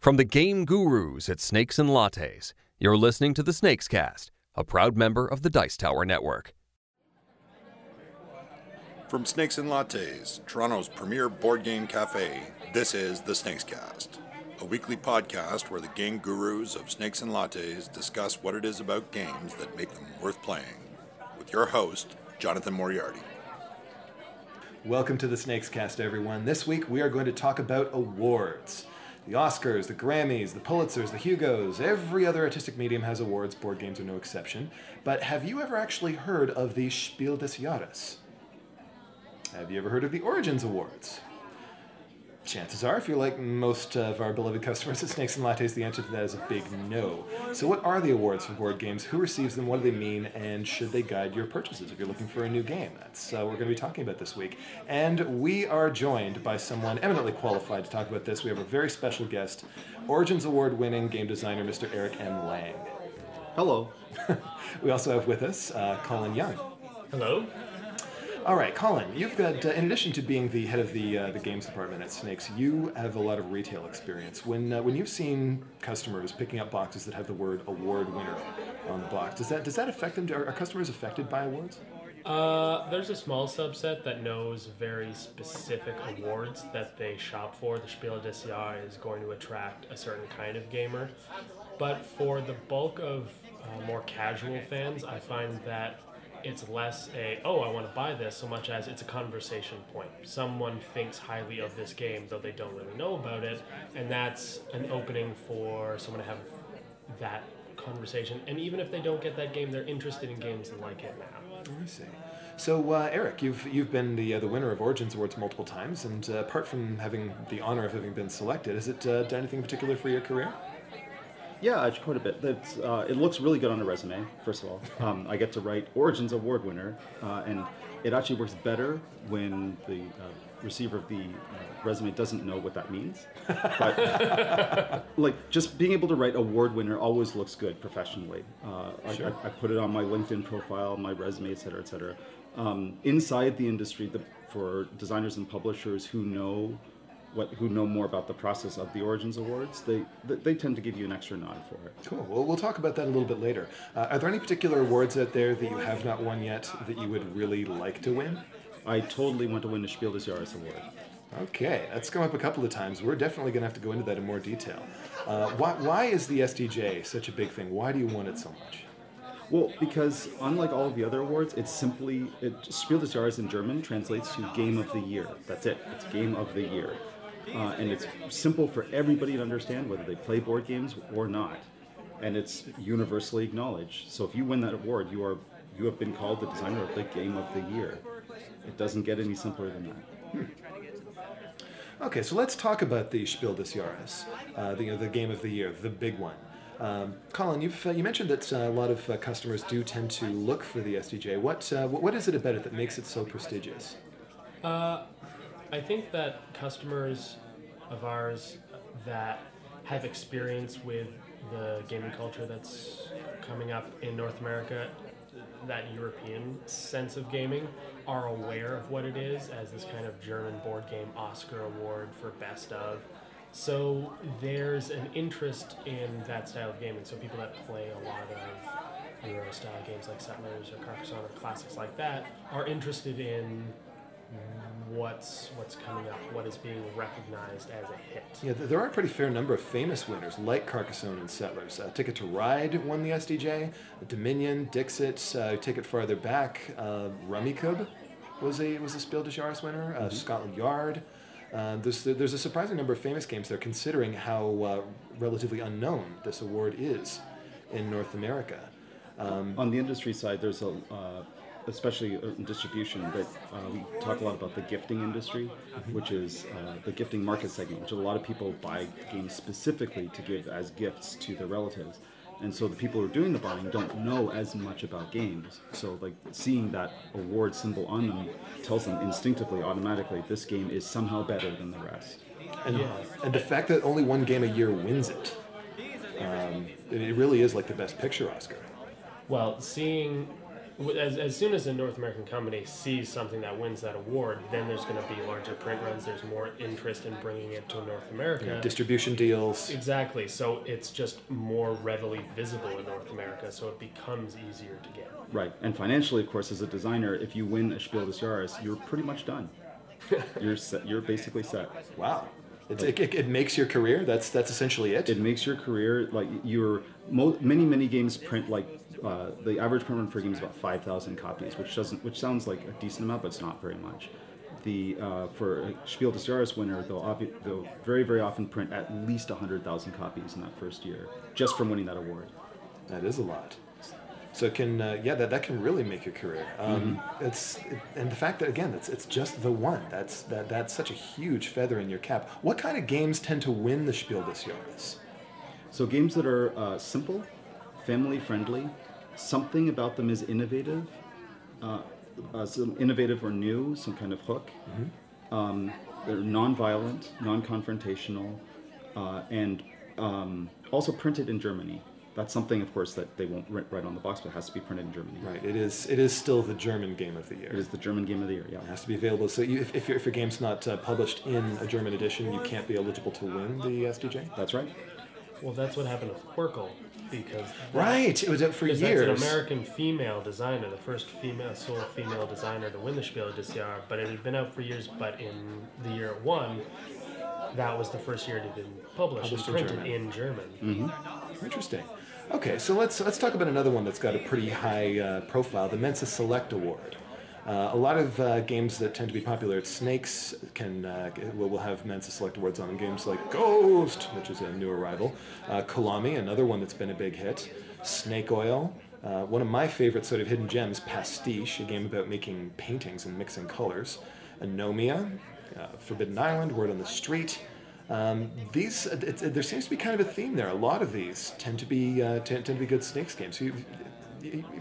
From the game gurus at Snakes and Lattes, you're listening to the Snakes Cast, a proud member of the Dice Tower Network. From Snakes and Lattes, Toronto's premier board game cafe, this is the Snakes Cast, a weekly podcast where the game gurus of Snakes and Lattes discuss what it is about games that make them worth playing. With your host, Jonathan Moriarty. Welcome to the Snakes Cast, everyone. This week we are going to talk about awards. The Oscars, the Grammys, the Pulitzers, the Hugos, every other artistic medium has awards, board games are no exception. But have you ever actually heard of the Spiel des Jahres? Have you ever heard of the Origins Awards? Chances are, if you're like most of our beloved customers at Snakes and Lattes, the answer to that is a big no. So, what are the awards for board games? Who receives them? What do they mean? And should they guide your purchases if you're looking for a new game? That's uh, what we're going to be talking about this week. And we are joined by someone eminently qualified to talk about this. We have a very special guest, Origins Award winning game designer, Mr. Eric M. Lang. Hello. we also have with us uh, Colin Young. Hello. All right, Colin, you've got, uh, in addition to being the head of the, uh, the games department at Snakes, you have a lot of retail experience. When, uh, when you've seen customers picking up boxes that have the word award winner on the box, does that, does that affect them? Are, are customers affected by awards? Uh, there's a small subset that knows very specific awards that they shop for. The Spiel des Jahres is going to attract a certain kind of gamer. But for the bulk of uh, more casual fans, I find that it's less a oh I want to buy this so much as it's a conversation point. Someone thinks highly of this game though they don't really know about it, and that's an opening for someone to have that conversation. And even if they don't get that game, they're interested in games like it now. I see. So, uh, Eric, you've you've been the uh, the winner of Origins Awards multiple times, and uh, apart from having the honor of having been selected, has it uh, done anything particular for your career? Yeah, actually quite a bit. Uh, it looks really good on a resume, first of all. Um, I get to write Origins Award winner, uh, and it actually works better when the uh, receiver of the uh, resume doesn't know what that means. But like just being able to write award winner always looks good professionally. Uh, I, I, I put it on my LinkedIn profile, my resume, et cetera, et cetera. Um, inside the industry, the, for designers and publishers who know what who know more about the process of the Origins Awards, they they, they tend to give you an extra nod for it. Cool. Well, we'll talk about that a little bit later. Uh, are there any particular awards out there that you have not won yet that you would really like to win? I totally want to win the Spiel des Jahres award. Okay, that's come up a couple of times. We're definitely going to have to go into that in more detail. Uh, why, why is the SDJ such a big thing? Why do you want it so much? Well, because unlike all of the other awards, it's simply it, Spiel des Jahres in German translates to Game of the Year. That's it. It's Game of the Year. Uh, and it's simple for everybody to understand whether they play board games or not and it's universally acknowledged so if you win that award you are you have been called the designer of the game of the year it doesn't get any simpler than that Okay, so let's talk about the Spiel des Jahres, uh, the, you know, the game of the year, the big one. Um, Colin, you've, uh, you mentioned that uh, a lot of uh, customers do tend to look for the SDJ. What, uh, what is it about it that makes it so prestigious? I think that customers of ours that have experience with the gaming culture that's coming up in North America, that European sense of gaming, are aware of what it is as this kind of German board game Oscar award for best of. So there's an interest in that style of gaming. So people that play a lot of Euro style games like Settlers or Carcassonne or classics like that are interested in what's what's coming up, what is being recognized as a hit. Yeah, there are a pretty fair number of famous winners like Carcassonne and Settlers. Uh, Ticket to Ride won the SDJ. Dominion, Dixit, uh, Ticket Farther Back, uh, Cub was a was a Spiel des Jahres winner. Uh, Scotland Yard. Uh, there's there's a surprising number of famous games there, considering how uh, relatively unknown this award is in North America. Um, on the industry side there's a uh, especially in distribution but uh, we talk a lot about the gifting industry which is uh, the gifting market segment which a lot of people buy games specifically to give as gifts to their relatives. And so the people who are doing the buying don't know as much about games. So like seeing that award symbol on them tells them instinctively automatically this game is somehow better than the rest. And, and the fact that only one game a year wins it, um, it it really is like the best picture Oscar. Well, seeing w- as, as soon as a North American company sees something that wins that award, then there's going to be larger print runs. There's more interest in bringing it to North America. Distribution deals. Exactly. So it's just more readily visible in North America, so it becomes easier to get. Right, and financially, of course, as a designer, if you win a Spiel des Jahres, you're pretty much done. you're set, you're basically set. Wow. It's, it, it, it makes your career. That's that's essentially it. It makes your career like your mo- many many games print like uh, the average print run for a game is about five thousand copies, which doesn't which sounds like a decent amount, but it's not very much. The uh, for a Spiel des Jahres winner, they'll obvi- they'll very very often print at least hundred thousand copies in that first year, just from winning that award. That is a lot. So it can uh, yeah that, that can really make your career. Um, It's and the fact that again it's it's just the one that's that that's such a huge feather in your cap. What kind of games tend to win the Spiel des Jahres? So games that are uh, simple, family friendly, something about them is innovative, uh, uh, some innovative or new, some kind of hook. Um, they're non-violent, non-confrontational, uh, and um, also printed in Germany. That's something, of course, that they won't write, on the box, but it has to be printed in Germany. Right. It is it is still the German game of the year. It is the German game of the year. Yeah. It has to be available. So you, if, if, your, if your game's not uh, published in a German edition, you can't be eligible to win the SDJ. That's right. Well, that's what happened with Qwirkle, because Right. It was out for years. that's an American female designer, the first female sole female designer to win the Spiel des Jahres. But it had been out for years. But in the year it won, that was the first year it had been published, Published in and printed German. in German. Mm-hmm. Interesting. Okay, so let's let's talk about another one that's got a pretty high uh, profile, the Mensa Select Award. Uh, a lot of uh, games that tend to be popular at Snakes can uh, will, will have Mensa Select Awards on. Games like Ghost, which is a new arrival, uh, Kalami, another one that's been a big hit, Snake Oil. Uh, one of my favorite sort of hidden gems, Pastiche, a game about making paintings and mixing colors. Anomia, uh, Forbidden Island, Word on the Street. Um, these it, it, there seems to be kind of a theme there. A lot of these tend to be tend, tend to be good snakes games. You,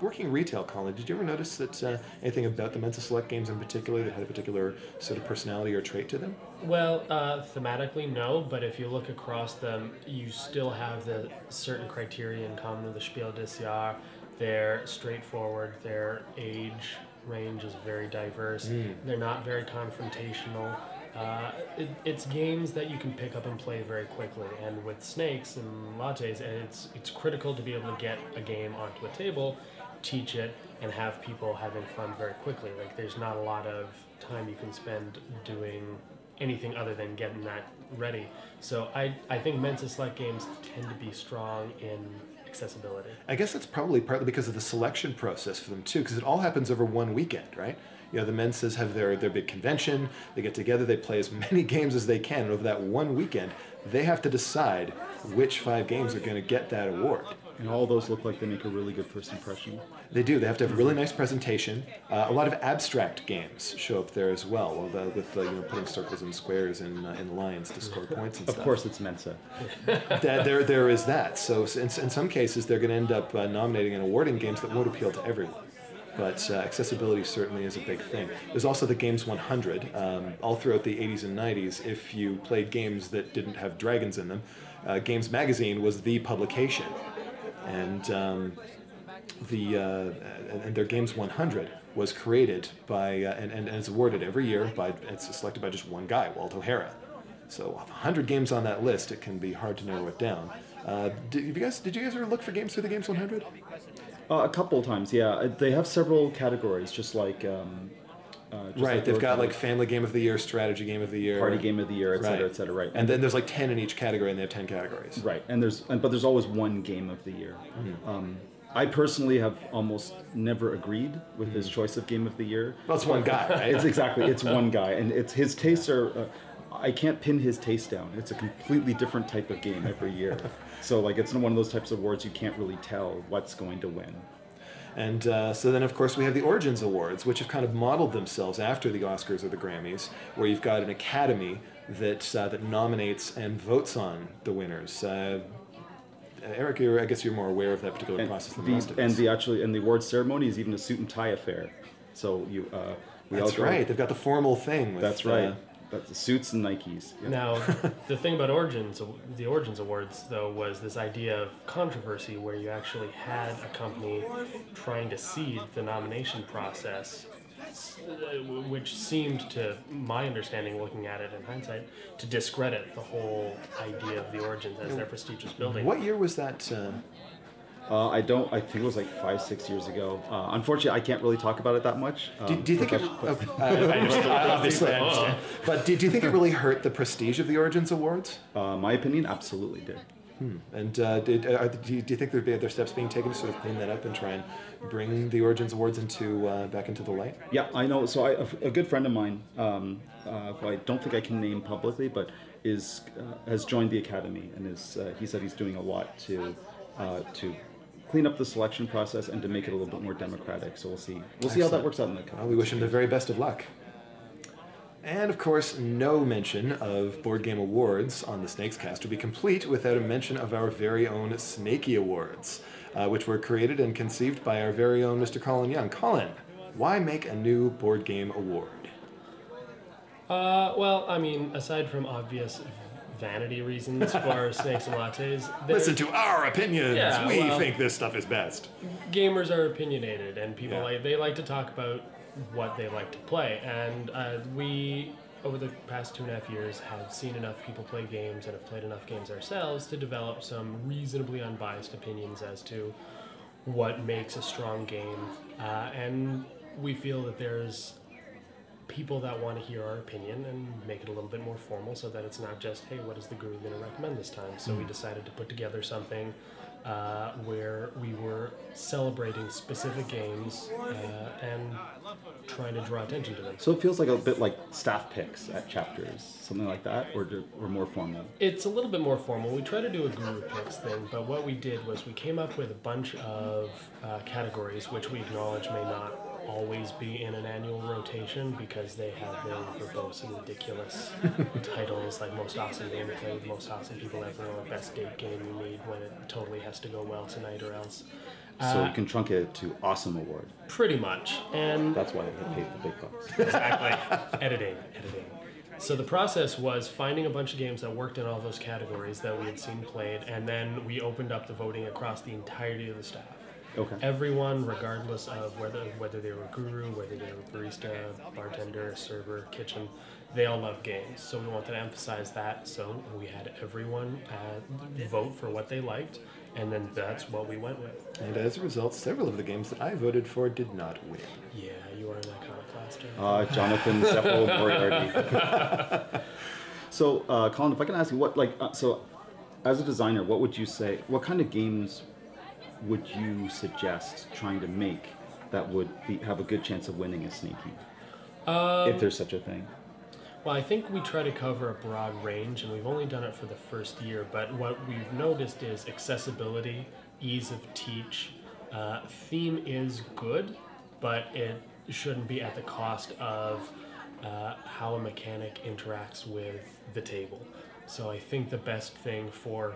working retail, Colin, did you ever notice that uh, anything about the Mensa Select games in particular that had a particular sort of personality or trait to them? Well, uh, thematically, no. But if you look across them, you still have the certain criteria in common with the Spiel des Jahres. They're straightforward. Their age range is very diverse. They're not very confrontational. Uh, it, it's games that you can pick up and play very quickly. And with snakes and lattes, and it's it's critical to be able to get a game onto a table, teach it, and have people having fun very quickly. Like there's not a lot of time you can spend doing anything other than getting that ready. So I I think Mensa Select games tend to be strong in accessibility. I guess that's probably partly because of the selection process for them too, because it all happens over one weekend, right? You know, the Mensas have their, their big convention, they get together, they play as many games as they can, and over that one weekend, they have to decide which five games are going to get that award. And all those look like they make a really good first impression. They do. They have to have a really nice presentation. Uh, a lot of abstract games show up there as well, with, uh, with uh, you know putting circles and squares in, uh, in lines to score points and Of stuff. course, it's Mensa. that there there is that. So in, in some cases, they're going to end up uh, nominating and awarding games that won't appeal to everyone. But uh, accessibility certainly is a big thing. There's also the Games 100. Um, all throughout the 80s and 90s, if you played games that didn't have dragons in them, uh, Games Magazine was the publication, and um, the uh, and their Games 100 was created by uh, and, and, and is awarded every year by it's selected by just one guy, Walt O'Hara. So of 100 games on that list, it can be hard to narrow it down. Uh, did, you guys, did you guys ever look for games through the Games 100? Uh, a couple of times, yeah. Uh, They have several categories, just like. Um, uh, just right, like they've got like Family Game of the Year, Strategy Game of the Year, party game of the year, et cetera, Right. et cetera. Right. And then there's like 10 in each category, and they have 10 categories. Right, and there's and, but there's always one game of the year. Hmm. Um, I personally have almost never agreed with his choice of game of the year. Well, it's one guy, right? It's exactly it's one guy, and it's his tastes are. Uh, I can't pin his taste down. It's a completely different type of game every year. so like it's one of those types of awards you can't really tell what's going to win. And uh, so then, of course, we have the Origins Awards, which have kind of modeled themselves after the Oscars or the Grammys, where you've got an academy that uh, that nominates and votes on the winners. Uh, Eric, you're, I guess you're more aware of that particular And process than the, most of us. and the actually and the award ceremony is even a suit and tie affair. So you uh, we That's all right. They've got the formal thing. With, That's right. That's the suits and Nikes. Yeah. Now, the thing about Origins, the Origins Awards, though, was this idea of controversy where you actually had a company trying to seed the nomination process, uh, which seemed to my understanding, looking at it in hindsight, to discredit the whole idea of the Origins as their prestigious building. What year was that? Uh, Uh, I don't. I think it was like five, six years ago. Uh, unfortunately, I can't really talk about it that much. do, um, do you think it? because- I obviously, I understand. But do, do you think it really hurt the prestige of the Origins Awards? uh, my opinion, absolutely did. And uh, did, uh, do, you, do you think there'd be other steps being taken to sort of clean that up and try and bring the Origins Awards into uh, back into the light? Yeah, I know. So I, a, a good friend of mine, um, uh, who I don't think I can name publicly, but is uh, has joined the academy, and is uh, he said he's doing a lot to uh, to clean up the selection process and to make it a little bit more democratic. So we'll see. We'll see how that works out in the Well, we wish him the very best of luck. And of course, no mention of Board Game Awards on the Snakes Cast would be complete without a mention of our very own Snakey Awards, uh, which were created and conceived by our very own Mr. Colin Young. Colin, why make a new board game award? Uh, well, I mean, aside from obvious vanity reasons for snakes and lattes, there- Listen to our opinions. Yeah, we well- think this stuff is best. gamers are opinionated and people Yeah. like they like to talk about what they like to play and uh, we over the past two and a half years have seen enough people play games and have played enough games ourselves to develop some reasonably unbiased opinions as to what makes a strong game uh, and we feel that there's people that want to hear our opinion and make it a little bit more formal so that it's not just hey what is the guru going to recommend this time so we decided to put together something uh, where we were celebrating specific games uh, and trying to draw attention to them So it feels like a bit like staff picks at chapters, something like that, or do- or more formal. It's a little bit more formal. We try to do a guru picks thing, but what we did was we came up with a bunch of uh, categories, which we acknowledge may not always be in an annual rotation because they have very verbose and ridiculous titles like most awesome game played, most awesome people ever, or best date game you made when it totally has to go well tonight or else. So Uh, you can truncate it to awesome award. Pretty much, and That's why I paid the big bucks. exactly. editing, editing. So the process was finding a bunch of games that worked in all those categories that we had seen played, and then we opened up the voting across the entirety of the staff. Okay. Everyone, regardless of whether whether they were a guru, whether they were barista, bartender, server, kitchen, they all love games. So we wanted to emphasize that. So we had everyone uh, vote for what they liked, and then that's what we went with. And as a result, several of the games that I voted for did not win. Yeah, you are an iconoclast. Jeff. Uh, Jonathan Zeppel Moriarty. so, uh, Colin, if I can ask you, what like uh, so, as a designer, what would you say? What kind of games would you suggest trying to make that would be, have a good chance of winning a sneaky, if there's such a thing? Well, I think we try to cover a broad range, and we've only done it for the first year. But what we've noticed is accessibility, ease of teach. Uh, theme is good, but it shouldn't be at the cost of uh, how a mechanic interacts with the table. So I think the best thing for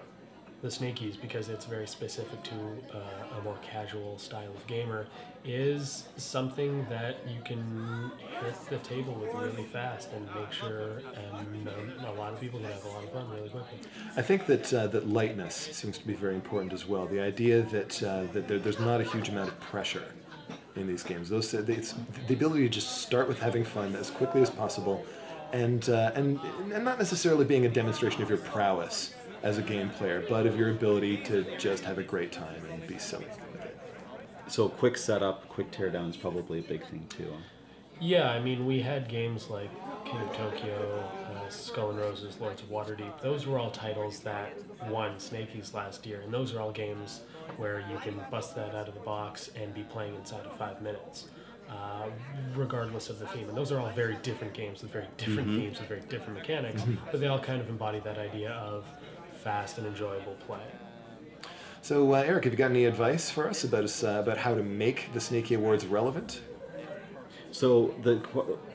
the Snakies, because it's very specific to uh, a more casual style of gamer, is something that you can hit the table with really fast and make sure and a lot of people can have a lot of fun really quickly. I think that uh, that lightness seems to be very important as well. The idea that uh, that there, there's not a huge amount of pressure in these games. Those it's the ability to just start with having fun as quickly as possible, and uh, and and not necessarily being a demonstration of your prowess as a game player, but of your ability to just have a great time and be silly with it. So, quick setup, quick teardown is probably a big thing too. Yeah, I mean, we had games like King of Tokyo, uh, Skull and Roses, Lords of Waterdeep. Those were all titles that won Snakies last year, and those are all games where you can bust that out of the box and be playing inside of five minutes, uh, regardless of the theme. And those are all very different games with very different themes with very different mechanics, but they all kind of embody that idea of fast and enjoyable play. So, uh, Eric, have you got any advice for us about us, uh, about how to make the Sneaky Awards relevant? So the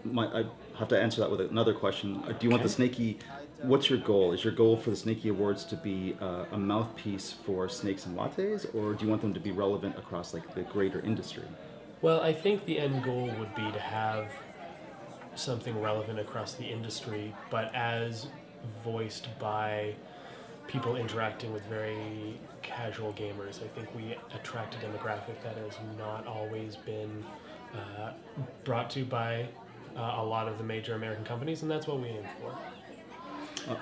my, I have to answer that with another question. Uh, Do you want the Snakey? What's your goal? Is your goal for the Snakey Awards to be uh, a mouthpiece for snakes and lattes, or do you want them to be relevant across like the greater industry? Well, I think the end goal would be to have something relevant across the industry, but as voiced by people interacting with very casual gamers. I think we attract a demographic that has not always been uh, brought to by uh, a lot of the major American companies, and that's what we aim for.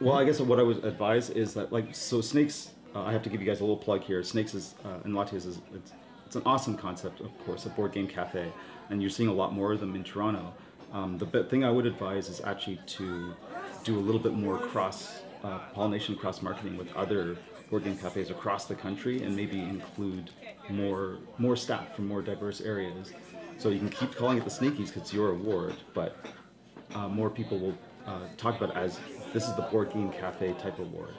Well, I guess what I would advise is that, like, so Snakes, uh, I have to give you guys a little plug here. Snakes is, uh, and Lattes is, it's, it's an awesome concept, of course, a board game cafe, and you're seeing a lot more of them in Toronto. Um, the thing I would advise is actually to do a little bit more cross uh, pollination, cross marketing with other board game cafes across the country, and maybe include more more staff from more diverse areas. So you can keep calling it the Snakies because it's your award, but uh, more people will uh, talk about it as this is the board game cafe type award,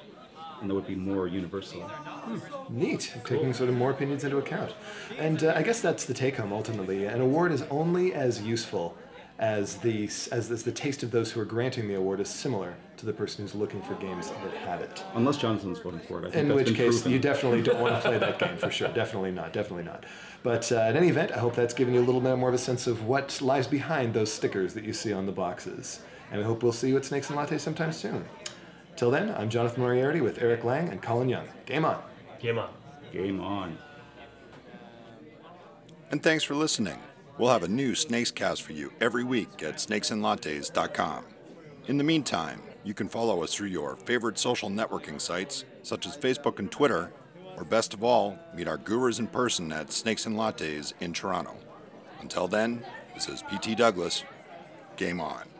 and that would be more universal. Neat, taking sort of more opinions into account. And uh, I guess that's the take home ultimately. An award is only as useful as the, as, as the taste of those who are granting the award is similar to the person who's looking for games that have it. Unless Jonathan's voting for it, I think In that's which been case, proven. you definitely don't want to play that game for sure. Definitely not. Definitely not. But uh, in any event, I hope that's given you a little bit more of a sense of what lies behind those stickers that you see on the boxes. And I hope we'll see you at Snakes and Latte sometime soon. Till then, I'm Jonathan Moriarty with Eric Lang and Colin Young. Game on. Game on. Game on. And thanks for listening. We'll have a new Snakes cast for you every week at snakesandlattes.com. In the meantime, you can follow us through your favorite social networking sites, such as Facebook and Twitter, or best of all, meet our gurus in person at Snakes and Lattes in Toronto. Until then, this is PT Douglas. Game on.